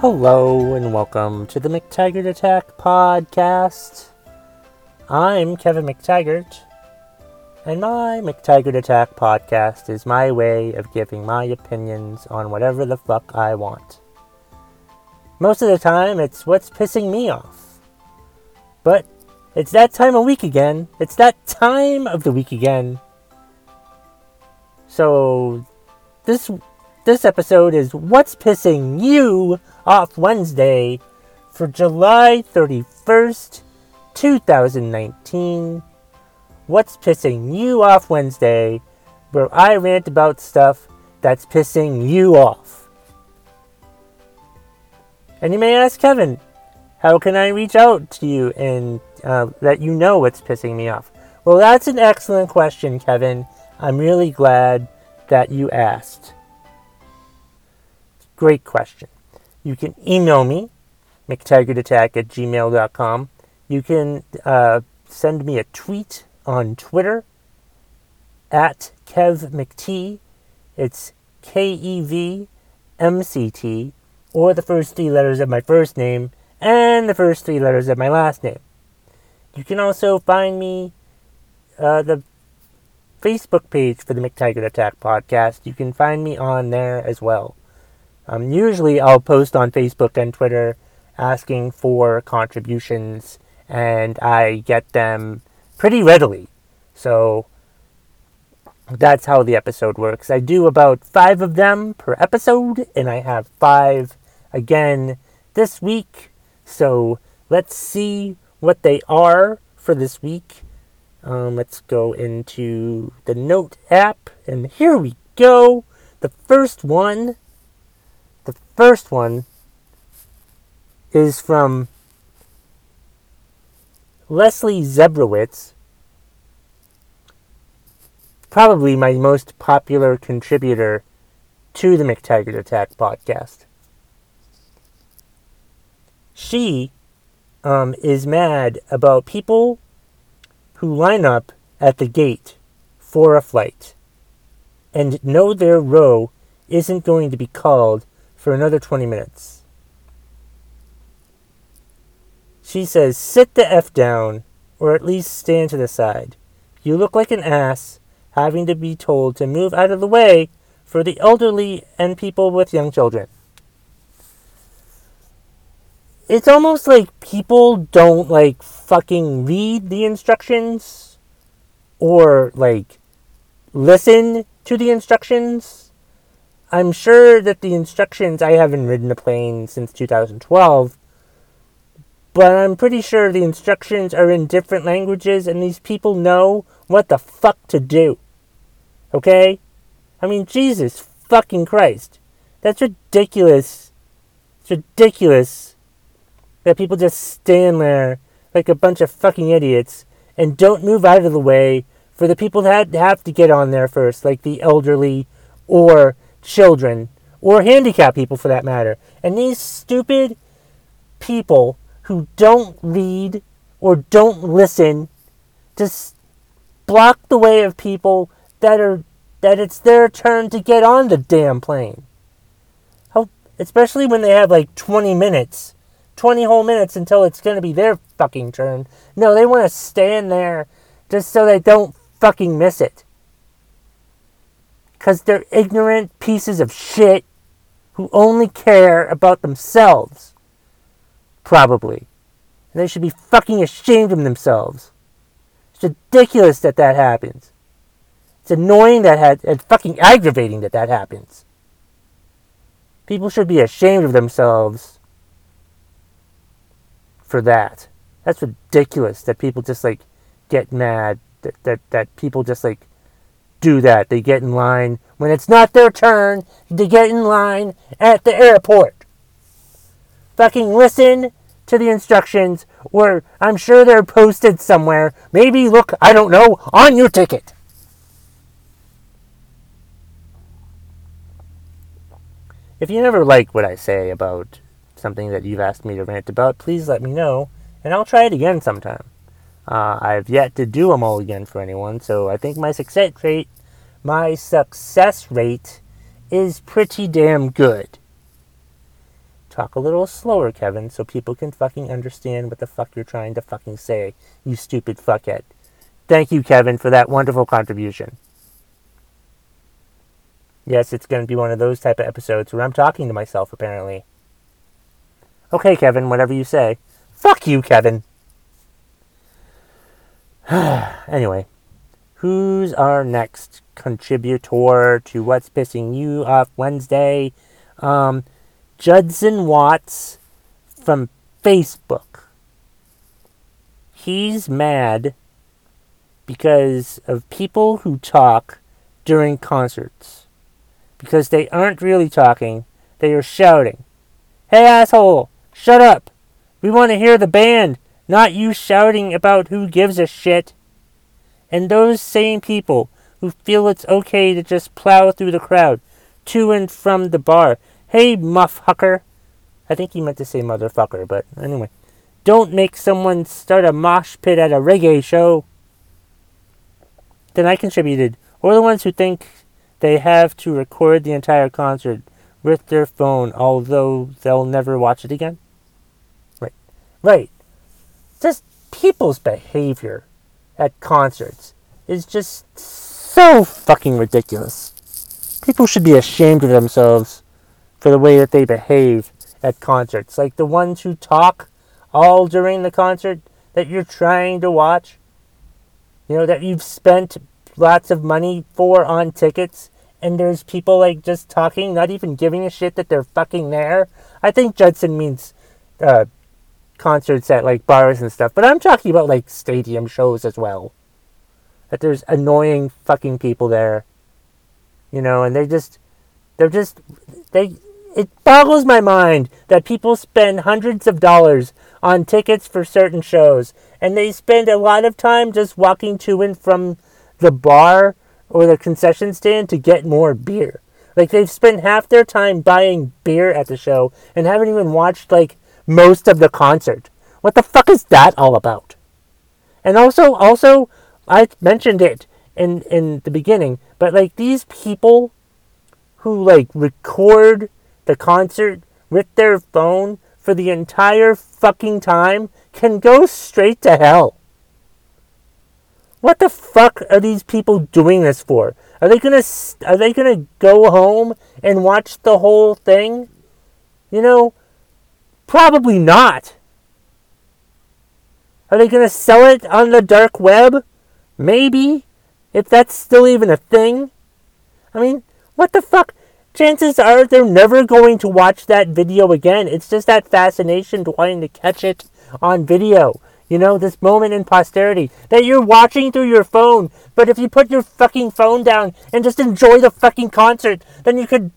Hello and welcome to the McTaggart Attack podcast. I'm Kevin McTaggart, and my McTaggart Attack podcast is my way of giving my opinions on whatever the fuck I want. Most of the time, it's what's pissing me off. But it's that time of week again. It's that time of the week again. So, this this episode is What's Pissing You Off Wednesday for July 31st, 2019. What's Pissing You Off Wednesday, where I rant about stuff that's pissing you off. And you may ask Kevin, how can I reach out to you and uh, let you know what's pissing me off? Well, that's an excellent question, Kevin. I'm really glad that you asked. Great question. You can email me, mctaggartattack at gmail.com. You can uh, send me a tweet on Twitter at KevMcT. It's K E V M C T, or the first three letters of my first name and the first three letters of my last name. You can also find me uh, the Facebook page for the McTaggart Attack podcast. You can find me on there as well. Um, usually, I'll post on Facebook and Twitter asking for contributions, and I get them pretty readily. So that's how the episode works. I do about five of them per episode, and I have five again this week. So let's see what they are for this week. Um, let's go into the Note app, and here we go. The first one the first one is from Leslie Zebrowitz, probably my most popular contributor to the McTaggart Attack podcast. She um, is mad about people who line up at the gate for a flight and know their row isn't going to be called for another 20 minutes. She says, Sit the F down, or at least stand to the side. You look like an ass having to be told to move out of the way for the elderly and people with young children. It's almost like people don't like fucking read the instructions or like listen to the instructions I'm sure that the instructions, I haven't ridden a plane since 2012, but I'm pretty sure the instructions are in different languages and these people know what the fuck to do. Okay? I mean, Jesus fucking Christ. That's ridiculous. It's ridiculous that people just stand there like a bunch of fucking idiots and don't move out of the way for the people that have to get on there first, like the elderly or children, or handicapped people for that matter. And these stupid people who don't read or don't listen just block the way of people that are that it's their turn to get on the damn plane. How, especially when they have like 20 minutes, 20 whole minutes until it's going to be their fucking turn. No, they want to stand there just so they don't fucking miss it because they're ignorant pieces of shit who only care about themselves. Probably. And they should be fucking ashamed of themselves. It's ridiculous that that happens. It's annoying that ha- it's fucking aggravating that that happens. People should be ashamed of themselves for that. That's ridiculous that people just like get mad that that, that people just like do that. They get in line when it's not their turn to get in line at the airport. Fucking listen to the instructions, or I'm sure they're posted somewhere. Maybe look, I don't know, on your ticket. If you never like what I say about something that you've asked me to rant about, please let me know, and I'll try it again sometime. Uh, I've yet to do a mulligan for anyone, so I think my success rate, my success rate, is pretty damn good. Talk a little slower, Kevin, so people can fucking understand what the fuck you're trying to fucking say, you stupid fuckhead. Thank you, Kevin, for that wonderful contribution. Yes, it's going to be one of those type of episodes where I'm talking to myself, apparently. Okay, Kevin, whatever you say. Fuck you, Kevin. anyway, who's our next contributor to What's Pissing You Off Wednesday? Um, Judson Watts from Facebook. He's mad because of people who talk during concerts. Because they aren't really talking, they are shouting. Hey, asshole, shut up! We want to hear the band, not you shouting about who gives a shit. And those same people who feel it's okay to just plow through the crowd to and from the bar. Hey, muff hucker. I think he meant to say motherfucker, but anyway. Don't make someone start a mosh pit at a reggae show. Then I contributed. Or the ones who think they have to record the entire concert with their phone, although they'll never watch it again. Right. Right. Just people's behavior at concerts is just so fucking ridiculous. People should be ashamed of themselves for the way that they behave at concerts. Like the ones who talk all during the concert that you're trying to watch. You know, that you've spent lots of money for on tickets and there's people like just talking, not even giving a shit that they're fucking there. I think Judson means uh, concerts at like bars and stuff, but I'm talking about like stadium shows as well. That there's annoying fucking people there, you know, and they just, they're just, they, it boggles my mind that people spend hundreds of dollars on tickets for certain shows, and they spend a lot of time just walking to and from the bar or the concession stand to get more beer. Like they've spent half their time buying beer at the show and haven't even watched like most of the concert. What the fuck is that all about? And also, also, I mentioned it in in the beginning, but like these people who like record the concert with their phone for the entire fucking time can go straight to hell. What the fuck are these people doing this for? Are they gonna are they gonna go home and watch the whole thing? You know, Probably not. Are they going to sell it on the dark web? Maybe. If that's still even a thing. I mean, what the fuck? Chances are they're never going to watch that video again. It's just that fascination to wanting to catch it on video. You know, this moment in posterity that you're watching through your phone. But if you put your fucking phone down and just enjoy the fucking concert, then you could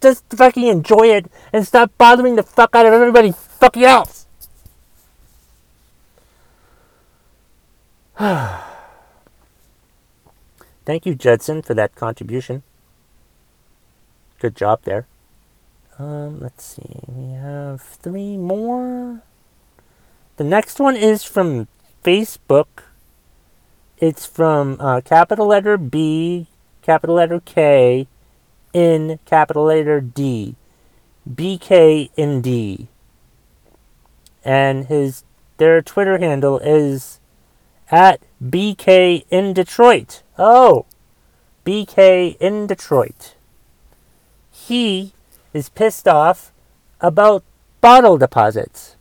just fucking enjoy it and stop bothering the fuck out of everybody fucking else. Thank you, Judson, for that contribution. Good job there. Um, let's see. We have three more. The next one is from Facebook. It's from uh, capital letter B, capital letter K, in capital letter D, in D. And his their Twitter handle is at BK in Detroit. Oh, BK in Detroit. He is pissed off about bottle deposits.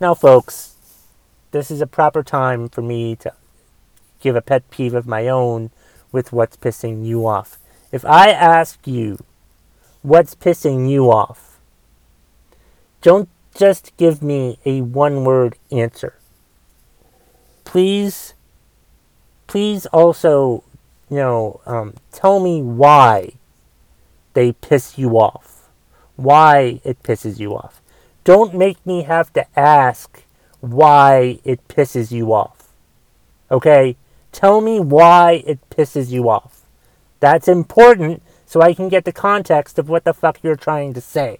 Now, folks, this is a proper time for me to give a pet peeve of my own with what's pissing you off. If I ask you what's pissing you off, don't just give me a one word answer. Please, please also, you know, um, tell me why they piss you off. Why it pisses you off. Don't make me have to ask why it pisses you off. Okay? Tell me why it pisses you off. That's important so I can get the context of what the fuck you're trying to say.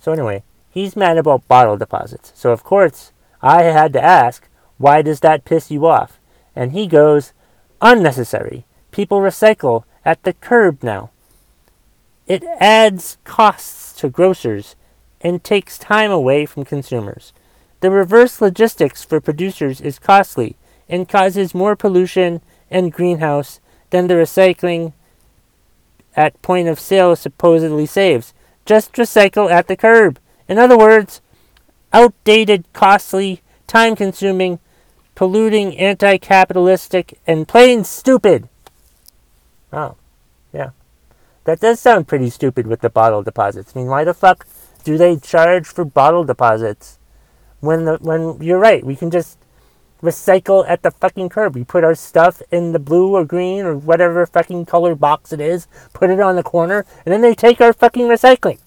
So, anyway, he's mad about bottle deposits. So, of course, I had to ask, why does that piss you off? And he goes, unnecessary. People recycle at the curb now. It adds costs to grocers and takes time away from consumers. The reverse logistics for producers is costly and causes more pollution and greenhouse than the recycling at point of sale supposedly saves. Just recycle at the curb. In other words, outdated, costly, time consuming, polluting, anti capitalistic, and plain stupid. Oh, yeah. That does sound pretty stupid with the bottle deposits. I mean, why the fuck do they charge for bottle deposits when the when you're right, we can just recycle at the fucking curb. We put our stuff in the blue or green or whatever fucking color box it is, put it on the corner, and then they take our fucking recycling.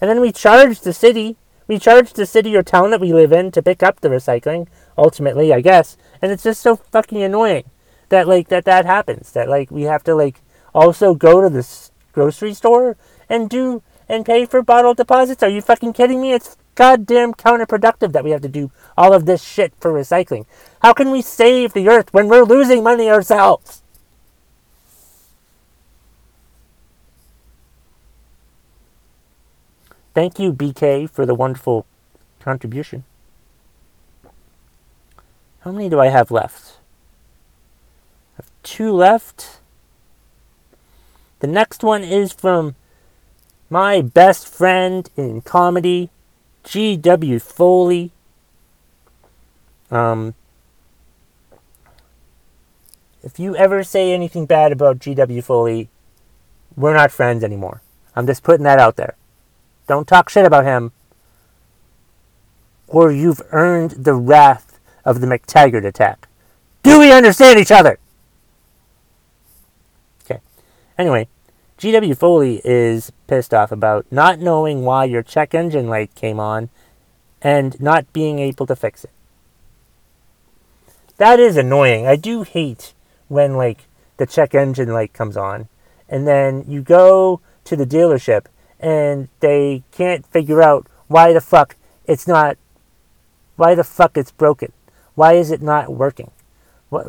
And then we charge the city, we charge the city or town that we live in to pick up the recycling, ultimately, I guess. And it's just so fucking annoying that like that that happens. That like we have to like also go to the grocery store and do and pay for bottle deposits? Are you fucking kidding me? It's goddamn counterproductive that we have to do all of this shit for recycling. How can we save the earth when we're losing money ourselves? Thank you, BK, for the wonderful contribution. How many do I have left? I have two left. The next one is from my best friend in comedy, G.W. Foley. Um, if you ever say anything bad about G.W. Foley, we're not friends anymore. I'm just putting that out there. Don't talk shit about him, or you've earned the wrath of the McTaggart attack. Do we understand each other? Okay. Anyway, GW Foley is pissed off about not knowing why your check engine light came on and not being able to fix it. That is annoying. I do hate when like the check engine light comes on and then you go to the dealership and they can't figure out why the fuck it's not why the fuck it's broken. Why is it not working? What,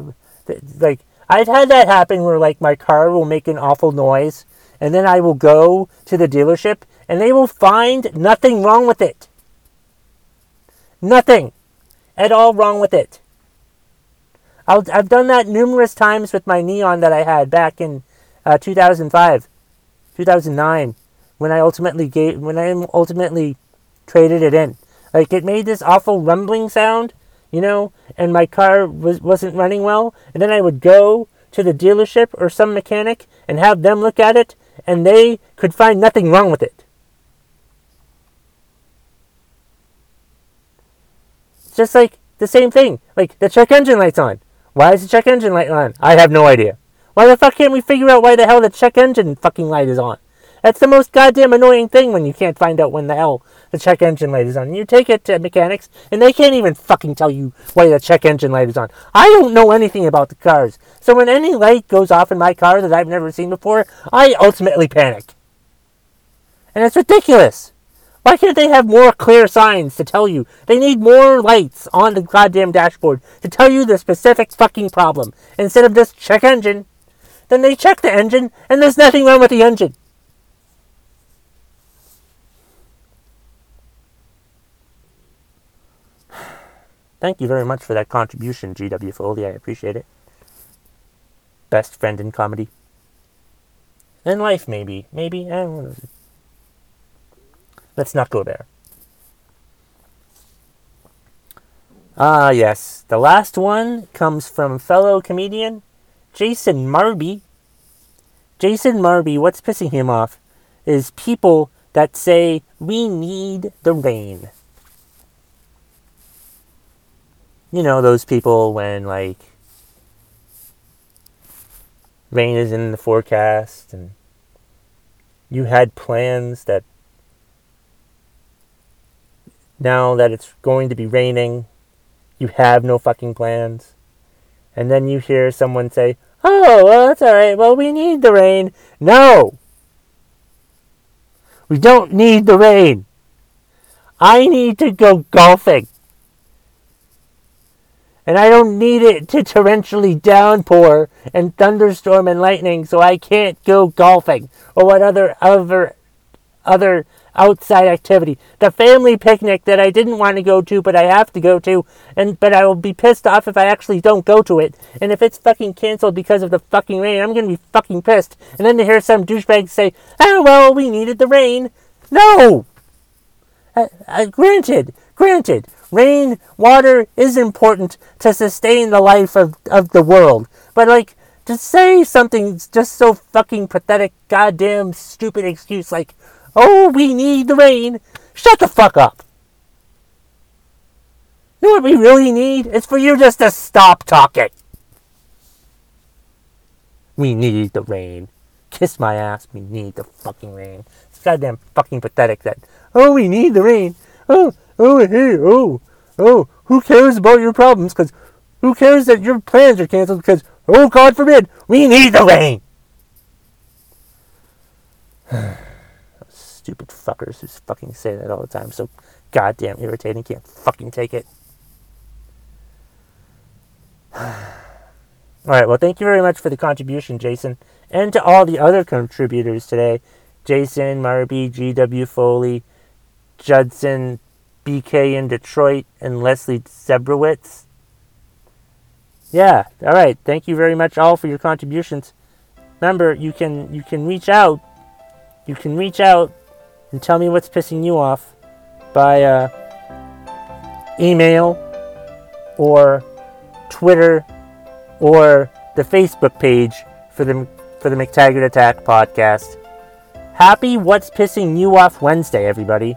like I've had that happen where like my car will make an awful noise and then I will go to the dealership and they will find nothing wrong with it. Nothing at all wrong with it. i have done that numerous times with my Neon that I had back in uh, 2005, 2009, when I ultimately gave, when I ultimately traded it in. Like it made this awful rumbling sound, you know, and my car was wasn't running well. And then I would go to the dealership or some mechanic and have them look at it, and they could find nothing wrong with it. It's just like the same thing. Like the check engine light's on. Why is the check engine light on? I have no idea. Why the fuck can't we figure out why the hell the check engine fucking light is on? That's the most goddamn annoying thing when you can't find out when the hell the check engine light is on. And you take it to mechanics, and they can't even fucking tell you why the check engine light is on. I don't know anything about the cars. So when any light goes off in my car that I've never seen before, I ultimately panic. And it's ridiculous. Why can't they have more clear signs to tell you? They need more lights on the goddamn dashboard to tell you the specific fucking problem instead of just check engine. Then they check the engine and there's nothing wrong with the engine. Thank you very much for that contribution, G.W. Foley. I appreciate it. Best friend in comedy. In life, maybe. Maybe. I. Let's not go there. Ah, yes. The last one comes from fellow comedian Jason Marby. Jason Marby, what's pissing him off is people that say, we need the rain you know, those people when like rain is in the forecast and you had plans that now that it's going to be raining, you have no fucking plans. And then you hear someone say, Oh, well, that's alright. Well, we need the rain. No! We don't need the rain. I need to go golfing. And I don't need it to torrentially downpour and thunderstorm and lightning so I can't go golfing or what other other other outside activity. The family picnic that I didn't want to go to but I have to go to and but I will be pissed off if I actually don't go to it. And if it's fucking canceled because of the fucking rain, I'm gonna be fucking pissed. And then to hear some douchebag say, "Oh well, we needed the rain." No. Uh, uh, granted, granted, rain, water is important to sustain the life of, of the world. But like to say something just so fucking pathetic, goddamn stupid excuse like, "Oh, we need the rain." Shut the fuck up. You know what we really need? It's for you just to stop talking. We need the rain. Kiss my ass. We need the fucking rain. It's goddamn fucking pathetic that, oh, we need the rain. Oh, oh, hey, oh, oh, who cares about your problems? Because who cares that your plans are canceled? Because, oh, God forbid, we need the rain. Stupid fuckers who fucking say that all the time. So goddamn irritating. Can't fucking take it. All right, well, thank you very much for the contribution, Jason, and to all the other contributors today Jason, Marby, G.W. Foley, Judson, BK in Detroit, and Leslie Zebrowitz. Yeah, all right. Thank you very much all for your contributions. Remember, you can you can reach out. You can reach out and tell me what's pissing you off by uh, email or Twitter or the Facebook page for the for the McTaggart Attack podcast. Happy What's Pissing You Off Wednesday, everybody.